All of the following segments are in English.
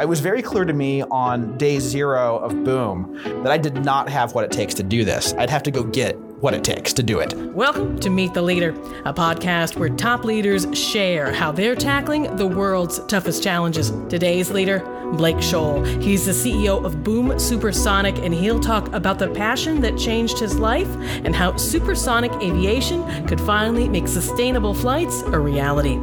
It was very clear to me on day zero of Boom that I did not have what it takes to do this. I'd have to go get what it takes to do it. Welcome to Meet the Leader, a podcast where top leaders share how they're tackling the world's toughest challenges. Today's leader, Blake Scholl. He's the CEO of Boom Supersonic, and he'll talk about the passion that changed his life and how supersonic aviation could finally make sustainable flights a reality.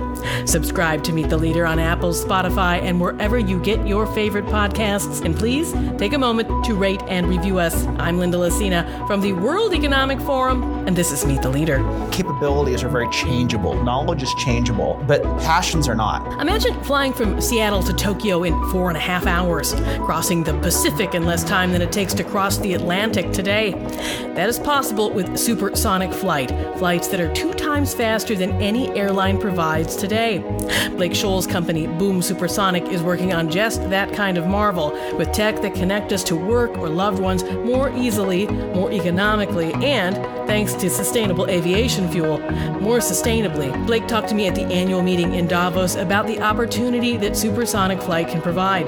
Subscribe to Meet the Leader on Apple, Spotify, and wherever you get your favorite podcasts. And please take a moment to rate and review us. I'm Linda Lacina from the World Economic Forum, and this is Meet the Leader. Capabilities are very changeable, knowledge is changeable, but passions are not. Imagine flying from Seattle to Tokyo in four and a half hours, crossing the Pacific in less time than it takes to cross the Atlantic today. That is possible with supersonic flight, flights that are two times faster than any airline provides today. Blake Scholl's company, Boom Supersonic, is working on just that kind of marvel, with tech that connect us to work or loved ones more easily, more economically, and thanks to sustainable aviation fuel, more sustainably. Blake talked to me at the annual meeting in Davos about the opportunity that supersonic flight can provide.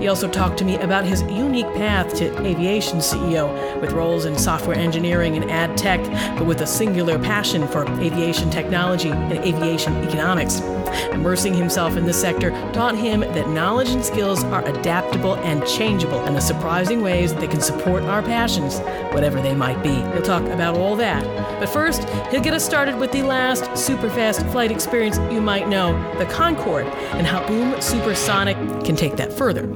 He also talked to me about his unique path to aviation CEO, with roles in software engineering and ad tech, but with a singular passion for aviation technology and aviation economics. Immersing himself in the sector taught him that knowledge and skills are adaptable and changeable, and the surprising ways they can support our passions, whatever they might be. He'll talk about all that. But first, he'll get us started with the last super fast flight experience you might know the Concorde, and how Boom Supersonic can take that further.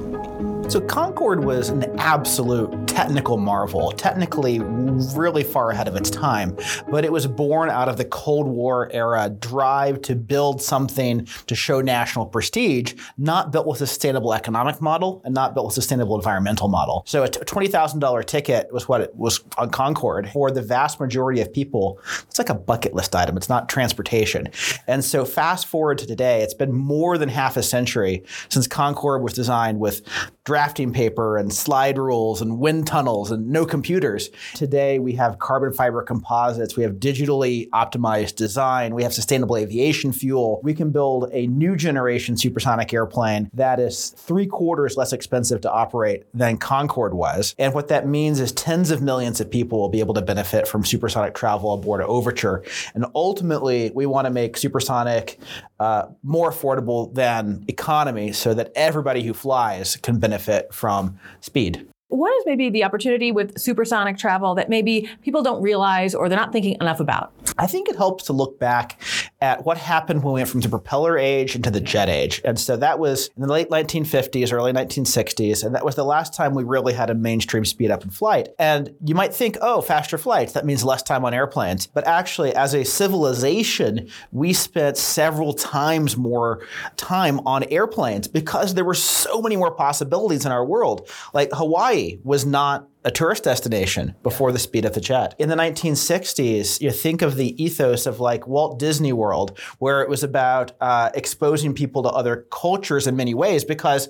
So Concorde was an absolute technical marvel, technically really far ahead of its time, but it was born out of the Cold War era drive to build something to show national prestige, not built with a sustainable economic model and not built with a sustainable environmental model. So a $20,000 ticket was what it was on Concorde. For the vast majority of people, it's like a bucket list item. It's not transportation. And so fast forward to today, it's been more than half a century since Concorde was designed with drafting paper and slide rules and tunnels and no computers. Today, we have carbon fiber composites, we have digitally optimized design, we have sustainable aviation fuel. We can build a new generation supersonic airplane that is three quarters less expensive to operate than Concorde was. And what that means is tens of millions of people will be able to benefit from supersonic travel aboard Overture. And ultimately, we want to make supersonic uh, more affordable than economy so that everybody who flies can benefit from speed what is maybe the opportunity with supersonic travel that maybe people don't realize or they're not thinking enough about? I think it helps to look back at what happened when we went from the propeller age into the jet age. And so that was in the late 1950s, early 1960s, and that was the last time we really had a mainstream speed up in flight. And you might think, oh, faster flights, that means less time on airplanes. But actually, as a civilization, we spent several times more time on airplanes because there were so many more possibilities in our world. Like Hawaii was not a tourist destination before the speed of the jet. In the 1960s, you think of the ethos of like Walt Disney World, where it was about uh, exposing people to other cultures in many ways because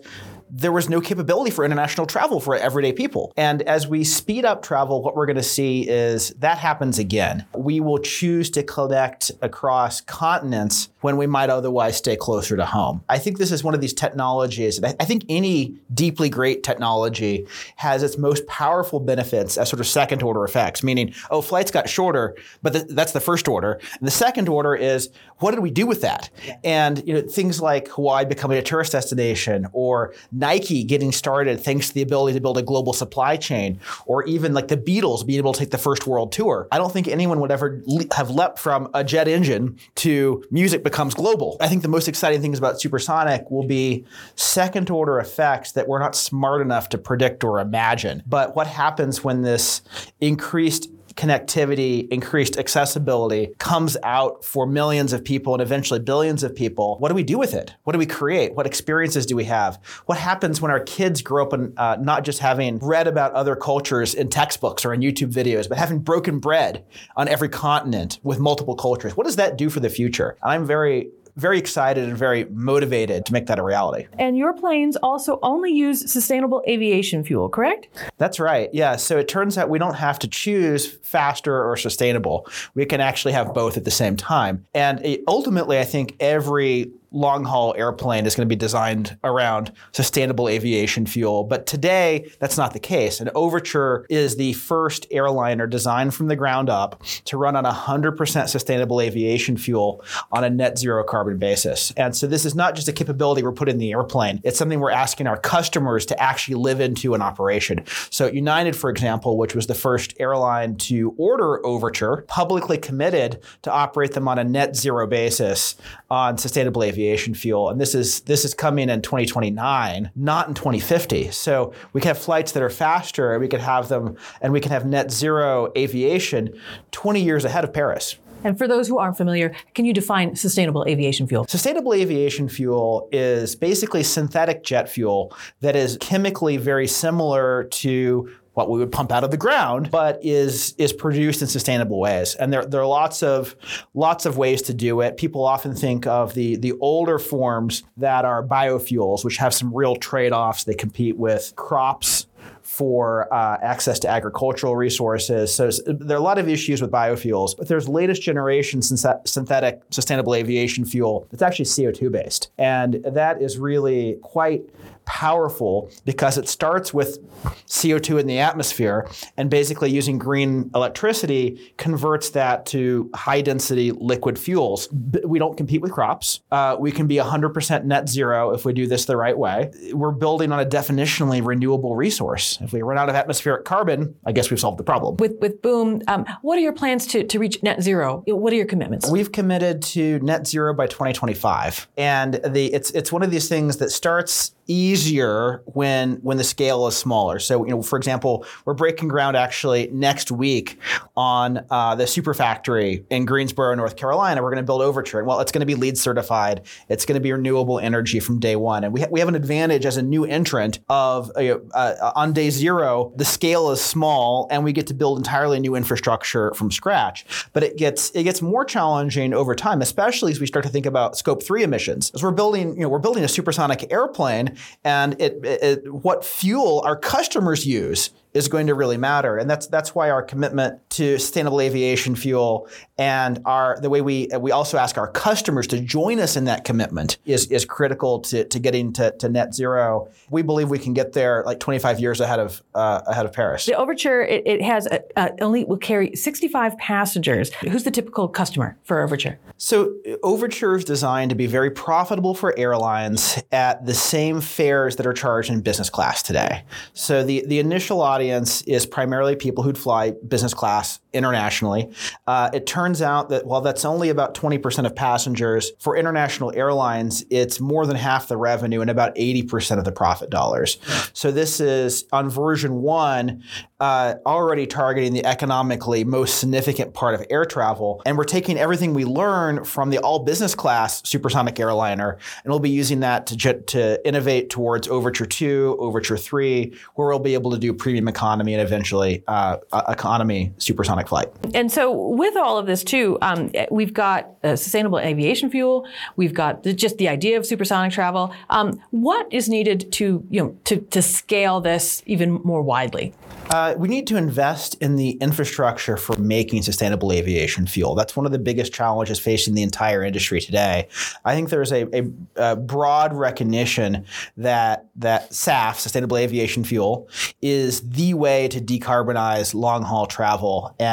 there was no capability for international travel for everyday people. And as we speed up travel, what we're going to see is that happens again. We will choose to connect across continents when we might otherwise stay closer to home. I think this is one of these technologies, I think any deeply great technology has its most powerful benefits as sort of second order effects, meaning, oh, flights got shorter, but th- that's the first order. And the second order is, what did we do with that? And you know, things like Hawaii becoming a tourist destination or Nike getting started thanks to the ability to build a global supply chain, or even like the Beatles being able to take the first world tour. I don't think anyone would ever le- have leapt from a jet engine to music becomes global. I think the most exciting things about supersonic will be second order effects that we're not smart enough to predict or imagine. But what happens when this increased connectivity, increased accessibility comes out for millions of people and eventually billions of people, what do we do with it? What do we create? What experiences do we have? What happens when our kids grow up and uh, not just having read about other cultures in textbooks or in YouTube videos, but having broken bread on every continent with multiple cultures? What does that do for the future? I'm very very excited and very motivated to make that a reality. And your planes also only use sustainable aviation fuel, correct? That's right. Yeah. So it turns out we don't have to choose faster or sustainable. We can actually have both at the same time. And ultimately, I think every long haul airplane is going to be designed around sustainable aviation fuel. But today, that's not the case. And Overture is the first airliner designed from the ground up to run on 100% sustainable aviation fuel on a net zero carbon basis. And so this is not just a capability we're putting in the airplane, it's something we're asking our customers to actually live into an operation. So United, for example, which was the first airline to order Overture, publicly committed to operate them on a net zero basis on sustainable aviation fuel. And this is this is coming in 2029, not in 2050. So we can have flights that are faster and we can have them and we can have net zero aviation 20 years ahead of Paris. And for those who aren't familiar, can you define sustainable aviation fuel? Sustainable aviation fuel is basically synthetic jet fuel that is chemically very similar to what we would pump out of the ground, but is is produced in sustainable ways. And there, there are lots of lots of ways to do it. People often think of the the older forms that are biofuels, which have some real trade-offs. They compete with crops for uh, access to agricultural resources. So there are a lot of issues with biofuels, but there's latest generation synthetic sustainable aviation fuel that's actually CO2 based. And that is really quite powerful because it starts with CO2 in the atmosphere and basically using green electricity converts that to high density liquid fuels. We don't compete with crops. Uh, we can be 100% net zero if we do this the right way. We're building on a definitionally renewable resource. If we run out of atmospheric carbon, I guess we've solved the problem. With, with Boom, um, what are your plans to, to reach net zero? What are your commitments? We've committed to net zero by 2025. And the, it's, it's one of these things that starts easier when when the scale is smaller. So, you know, for example, we're breaking ground actually next week on uh, the super factory in Greensboro, North Carolina. We're going to build Overture. And well, it's going to be LEED certified. It's going to be renewable energy from day one. And we, ha- we have an advantage as a new entrant of uh, uh, on day zero, the scale is small and we get to build entirely new infrastructure from scratch. But it gets it gets more challenging over time, especially as we start to think about scope three emissions. As we're building, you know, we're building a supersonic airplane and it, it, what fuel our customers use is going to really matter. And that's that's why our commitment to sustainable aviation fuel and our the way we we also ask our customers to join us in that commitment is is critical to, to getting to, to net zero. We believe we can get there like 25 years ahead of uh, ahead of Paris. The Overture it, it has a, a, only will carry 65 passengers. Who's the typical customer for Overture? So Overture is designed to be very profitable for airlines at the same fares that are charged in business class today. So the the initial audience audience is primarily people who'd fly business class internationally. Uh, it turns out that while that's only about 20% of passengers, for international airlines, it's more than half the revenue and about 80% of the profit dollars. So this is on version one, uh, already targeting the economically most significant part of air travel. And we're taking everything we learn from the all business class supersonic airliner, and we'll be using that to, to innovate towards Overture 2, Overture 3, where we'll be able to do premium economy and eventually uh, economy supersonic flight. And so, with all of this too, um, we've got uh, sustainable aviation fuel. We've got the, just the idea of supersonic travel. Um, what is needed to you know to, to scale this even more widely? Uh, we need to invest in the infrastructure for making sustainable aviation fuel. That's one of the biggest challenges facing the entire industry today. I think there's a, a, a broad recognition that that SAF, sustainable aviation fuel, is the way to decarbonize long haul travel, and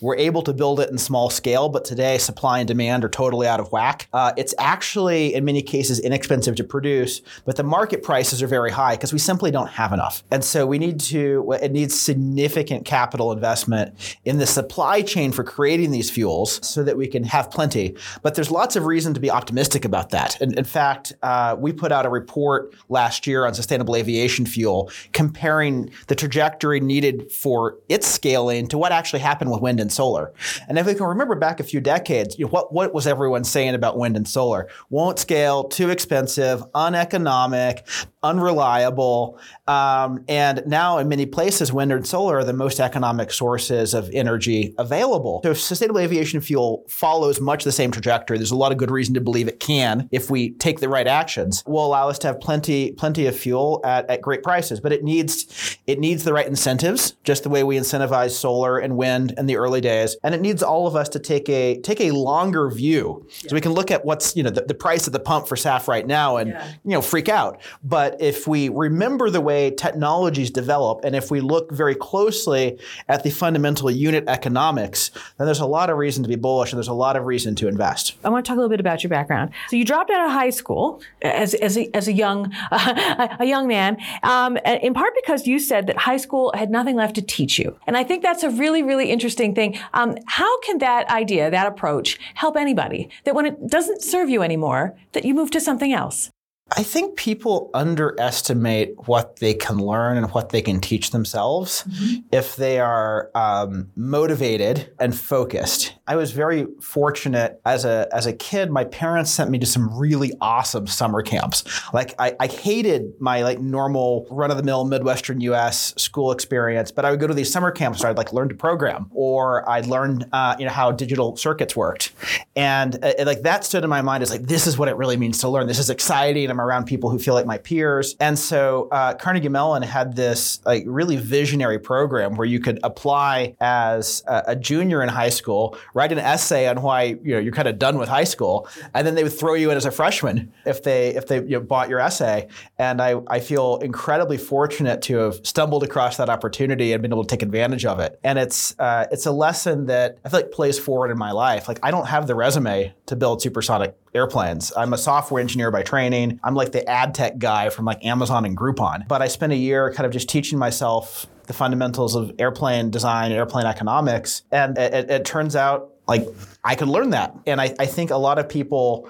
we're able to build it in small scale. But today, supply and demand are totally out of whack. Uh, it's actually, in many cases, inexpensive to produce, but the market prices are very high because we simply don't have enough. And so we need to. It needs significant capital investment in the supply chain for creating these fuels so that we can have plenty. But there's lots of reason to be optimistic about that. And in fact, uh, we put out a report last year on sustainable aviation fuel comparing the trajectory needed for its scaling to what actually happened with wind and solar. And if we can remember back a few decades, you know, what, what was everyone saying about wind and solar? Won't scale, too expensive, uneconomic, unreliable. Um, and now, in many places, wind and solar are the most economic sources of energy available. So, sustainable aviation fuel follows much the same trajectory, there's a lot of good reason to believe it can if we take the right actions. Will allow us to have plenty, plenty of fuel at, at great prices. But it needs, it needs the right incentives, just the way we incentivize solar and wind in the early days, and it needs all of us to take a take a longer view, so we can look at what's you know the, the price at the pump for SAF right now and Yeah. you know freak out. But if we remember the way technologies develop, and if we look very closely at the fundamental unit economics, then there's a lot of reason to be bullish, and there's a lot of reason to invest. I want to talk a little bit about your background. So you dropped out of high school as, as, a, as a young a young man, um, in part because you said that high school had nothing left to teach you, and I think that's a really really interesting thing. Um, how can that idea, that approach, help anybody? That when it doesn't serve you anymore, that you move to something else. I think people underestimate what they can learn and what they can teach themselves if they are um, motivated and focused. I was very fortunate as a as a kid. My parents sent me to some really awesome summer camps. Like I, I hated my like normal run of the mill Midwestern U.S. school experience, but I would go to these summer camps where I'd like learn to program or I'd learn uh, you know how digital circuits worked, and uh, like that stood in my mind as like this is what it really means to learn. This is exciting. Around people who feel like my peers. And so uh, Carnegie Mellon had this like really visionary program where you could apply as a, a junior in high school, write an essay on why you know you're kind of done with high school, and then they would throw you in as a freshman if they if they you know, bought your essay. And I, I feel incredibly fortunate to have stumbled across that opportunity and been able to take advantage of it. And it's uh, it's a lesson that I feel like plays forward in my life. Like I don't have the resume to build supersonic airplanes. I'm a software engineer by training. I'm like the ad tech guy from like Amazon and Groupon. But I spent a year kind of just teaching myself the fundamentals of airplane design, airplane economics. And it, it, it turns out like I could learn that. And I, I think a lot of people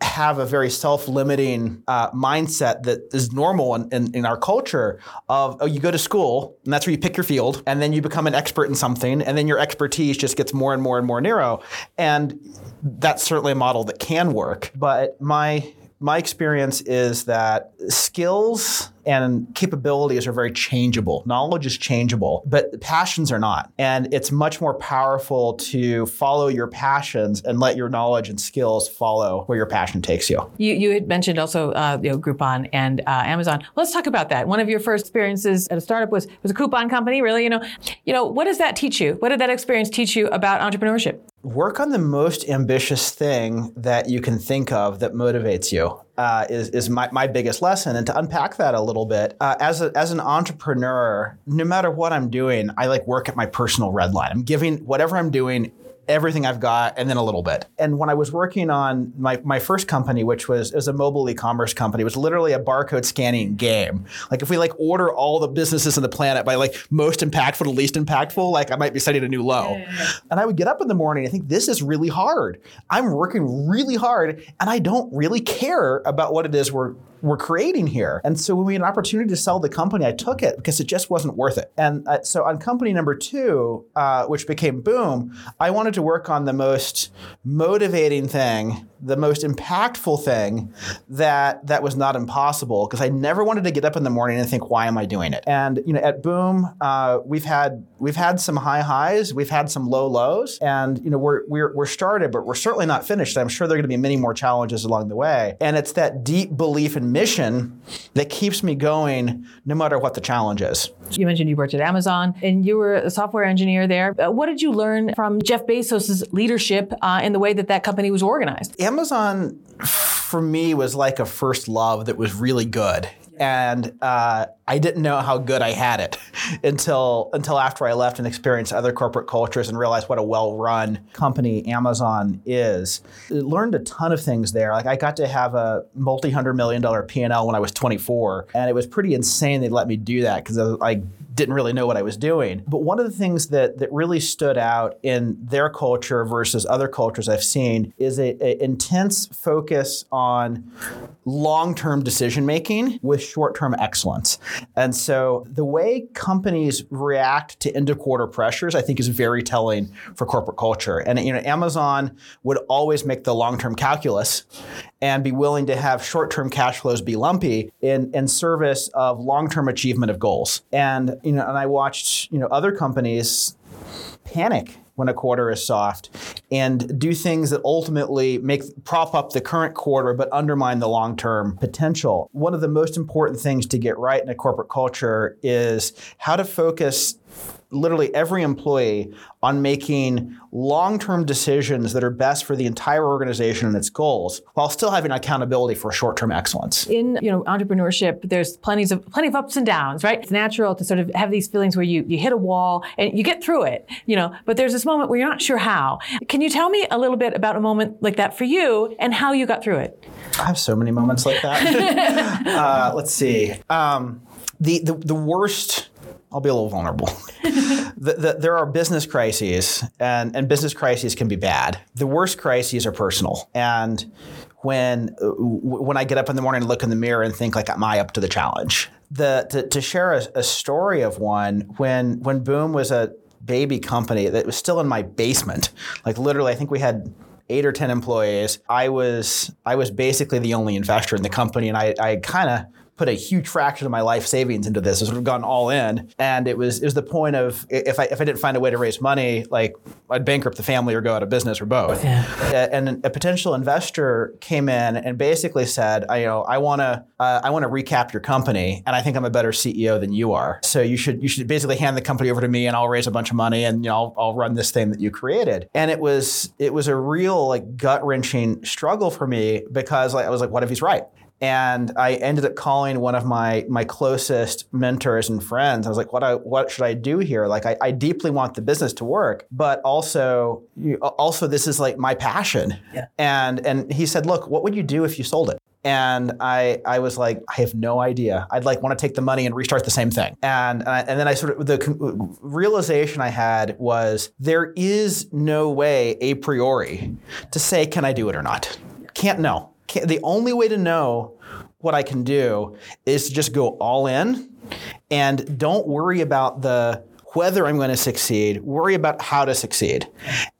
have a very self-limiting uh, mindset that is normal in, in, in, our culture of oh you go to school and that's where you pick your field and then you become an expert in something and then your expertise just gets more and more and more narrow and that's certainly a model that can work but my my experience is that skills and capabilities are very changeable. Knowledge is changeable, but passions are not. And it's much more powerful to follow your passions and let your knowledge and skills follow where your passion takes you. You, you had mentioned also uh, you know, Groupon and uh, Amazon. Let's talk about that. One of your first experiences at a startup was was a coupon company. Really, you know, you know, what does that teach you? What did that experience teach you about entrepreneurship? Work on the most ambitious thing that you can think of that motivates you. Uh, is, is my, my biggest lesson. And to unpack that a little bit, uh, as, a, as an entrepreneur, no matter what I'm doing, I like work at my personal red line. I'm giving whatever I'm doing everything I've got and then a little bit. And when I was working on my, my first company, which was, was a mobile e-commerce company, it was literally a barcode scanning game. Like if we like order all the businesses on the planet by like most impactful to least impactful, like I might be setting a new low. Yeah. And I would get up in the morning, I think this is really hard. I'm working really hard and I don't really care about what it is we're we're creating here. And so when we had an opportunity to sell the company, I took it because it just wasn't worth it. And uh, so on company number two, uh, which became Boom, I wanted to work on the most motivating thing, the most impactful thing that that was not impossible because I never wanted to get up in the morning and think, why am I doing it? And you know, at Boom, uh, we've had we've had some high highs, we've had some low lows, and you know, we're we're we're started, but we're certainly not finished. I'm sure there are going to be many more challenges along the way. And it's that deep belief in mission that keeps me going no matter what the challenge is. You mentioned you worked at Amazon and you were a software engineer there. Uh, what did you learn from Jeff Bezos' leadership uh, in the way that that company was organized? Amazon, for me, was like a first love that was really good. And uh, I didn't know how good I had it until until after I left and experienced other corporate cultures and realized what a well-run company Amazon is. I learned a ton of things there. Like I got to have a multi-hundred million dollar P&L when I was 24, and it was pretty insane they let me do that because I didn't really know what I was doing. But one of the things that that really stood out in their culture versus other cultures I've seen is a, a intense focus on long-term decision making with short-term excellence. And so the way companies react to end of quarter pressures, I think, is very telling for corporate culture. And you know, Amazon would always make the long-term calculus and be willing to have short-term cash flows be lumpy in, in service of long-term achievement of goals. And you know, and I watched you know other companies panic when a quarter is soft and do things that ultimately make prop up the current quarter but undermine the long-term potential. One of the most important things to get right in a corporate culture is how to focus literally every employee on making long-term decisions that are best for the entire organization and its goals while still having accountability for short-term excellence. In you know entrepreneurship, there's plenty of plenty of ups and downs, right? It's natural to sort of have these feelings where you you hit a wall and you get through it, you know, but there's this moment where you're not sure how. Can you tell me a little bit about a moment like that for you and how you got through it? I have so many moments like that. uh, let's see. Um, the, the the worst I'll be a little vulnerable. the, the, there are business crises, and, and business crises can be bad. The worst crises are personal. And when, when I get up in the morning and look in the mirror and think, like, am I up to the challenge? The, to, to share a, a story of one, when, when Boom was a baby company that was still in my basement, like literally, I think we had eight or ten employees. I was I was basically the only investor in the company, and I, I kind of put a huge fraction of my life savings into this. I sort of gone all in, and it was it was the point of if I if I didn't find a way to raise money, like I'd bankrupt the family or go out of business or both. Yeah. And a potential investor came in and basically said, I, you know, I want to uh, I want to recap your company, and I think I'm a better CEO than you are. So you should you should basically hand the company over to me, and I'll raise a bunch of money, and you know I'll, I'll run this thing that you created. And it was it was a real like gut wrenching struggle for me because like, I was like, what if he's right? And I ended up calling one of my my closest mentors and friends. I was like, "What I what should I do here? Like, I, I deeply want the business to work, but also you, also this is like my passion." Yeah. And and he said, "Look, what would you do if you sold it?" And I, I was like, I have no idea. I'd like want to take the money and restart the same thing. And, and, I, and then I sort of, the realization I had was there is no way a priori to say, can I do it or not? Can't know the only way to know what I can do is to just go all in and don't worry about the whether I'm going to succeed, worry about how to succeed.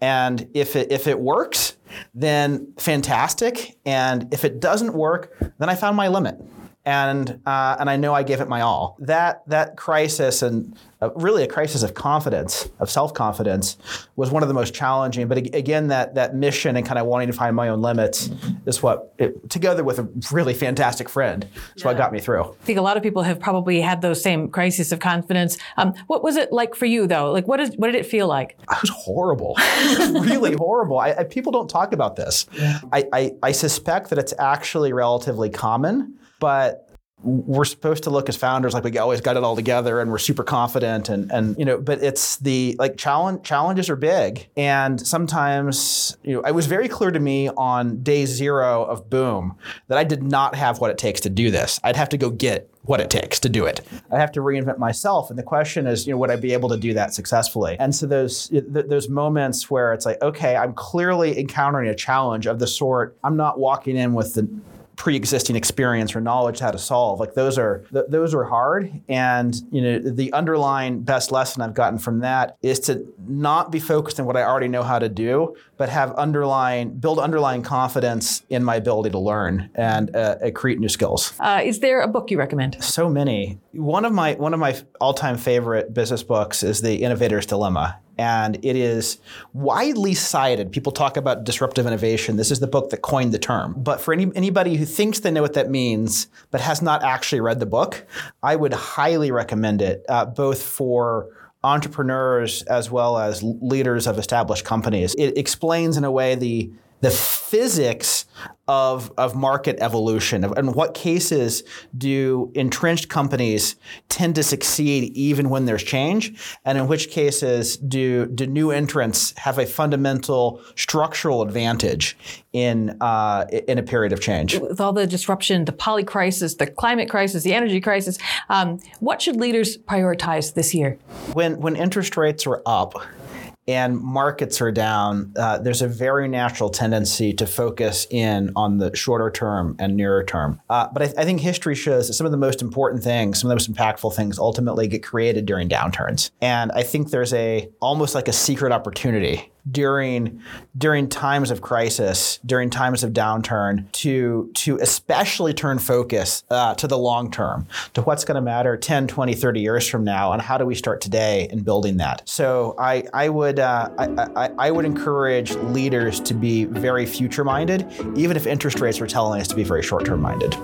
And if it, if it works, then fantastic. And if it doesn't work, then I found my limit and uh, and I know I gave it my all. That that crisis and uh, really a crisis of confidence, of self confidence, was one of the most challenging. But again, that that mission and kind of wanting to find my own limits is what, it, together with a really fantastic friend, is yeah. what got me through. I think a lot of people have probably had those same crises of confidence. Um, what was it like for you though? Like what is what did it feel like? It was horrible. it was really horrible. I, I, people don't talk about this. Yeah. I, I I suspect that it's actually relatively common but we're supposed to look as founders like we always got it all together and we're super confident and and you know but it's the like challenge challenges are big and sometimes you know it was very clear to me on day zero of boom that I did not have what it takes to do this I'd have to go get what it takes to do it. I have to reinvent myself, and the question is, you know, would I be able to do that successfully? And so those th- those moments where it's like, okay, I'm clearly encountering a challenge of the sort I'm not walking in with the pre-existing experience or knowledge how to solve. Like those are th- those are hard. And you know the underlying best lesson i've gotten from that is to not be focused on what i already know how to do but have underlying build underlying confidence in my ability to learn and uh, create new skills. Uh, is there a book you recommend? So many. One of my one of my all-time favorite business books is the innovator's dilemma and it is widely cited. People talk about disruptive innovation. This is the book that coined the term. But for any, anybody who thinks they know what that means but has not actually read the book, I would highly recommend it, uh, both for entrepreneurs as well as leaders of established companies. It explains in a way the the physics of, of market evolution. and what cases do entrenched companies tend to succeed even when there's change? And in which cases do, do new entrants have a fundamental structural advantage in, uh, in a period of change? With all the disruption, the poly crisis, the climate crisis, the energy crisis, um, what should leaders prioritize this year? When, when interest rates are up, and markets are down, uh, there's a very natural tendency to focus in on the shorter term and nearer term. Uh, but I, th- I, think history shows that some of the most important things, some of the most impactful things, ultimately get created during downturns. And I think there's a almost like a secret opportunity during during times of crisis, during times of downturn, to to especially turn focus uh, to the long term, to what's going to matter 10, 20, 30 years from now, and how do we start today in building that. So I I would uh, I, I, I would encourage leaders to be very future minded, even if interest rates are telling us to be very short term minded.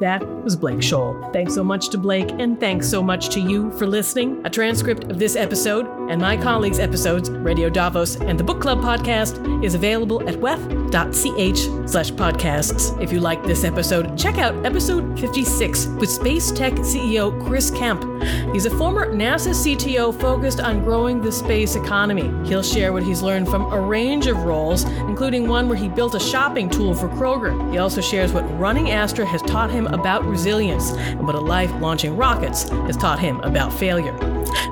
That was Blake Scholl. Thanks so much to Blake, and thanks so much to you for listening. A transcript of this episode and my colleagues' episodes, Radio Davos and the Book Club podcast, is available at wef.ch slash podcasts. If you like this episode, check out episode 56 with Space Tech CEO Chris Kemp. He's a former NASA CTO focused on growing the space economy. He'll share what he's learned from a range of roles, including one where he built a shopping tool for Kroger. He also shares what running Astra has taught him about resilience and what a life launching rockets has taught him about failure.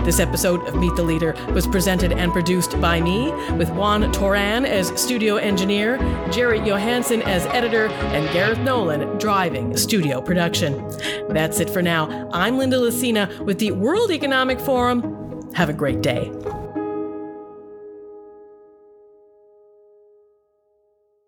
This episode of Meet the Leader was presented and produced by me, with Juan Toran as studio engineer, Jarrett Johansson as editor, and Gareth Nolan driving studio production. That's it for now. I'm Linda Lacina with the World Economic Forum. Have a great day.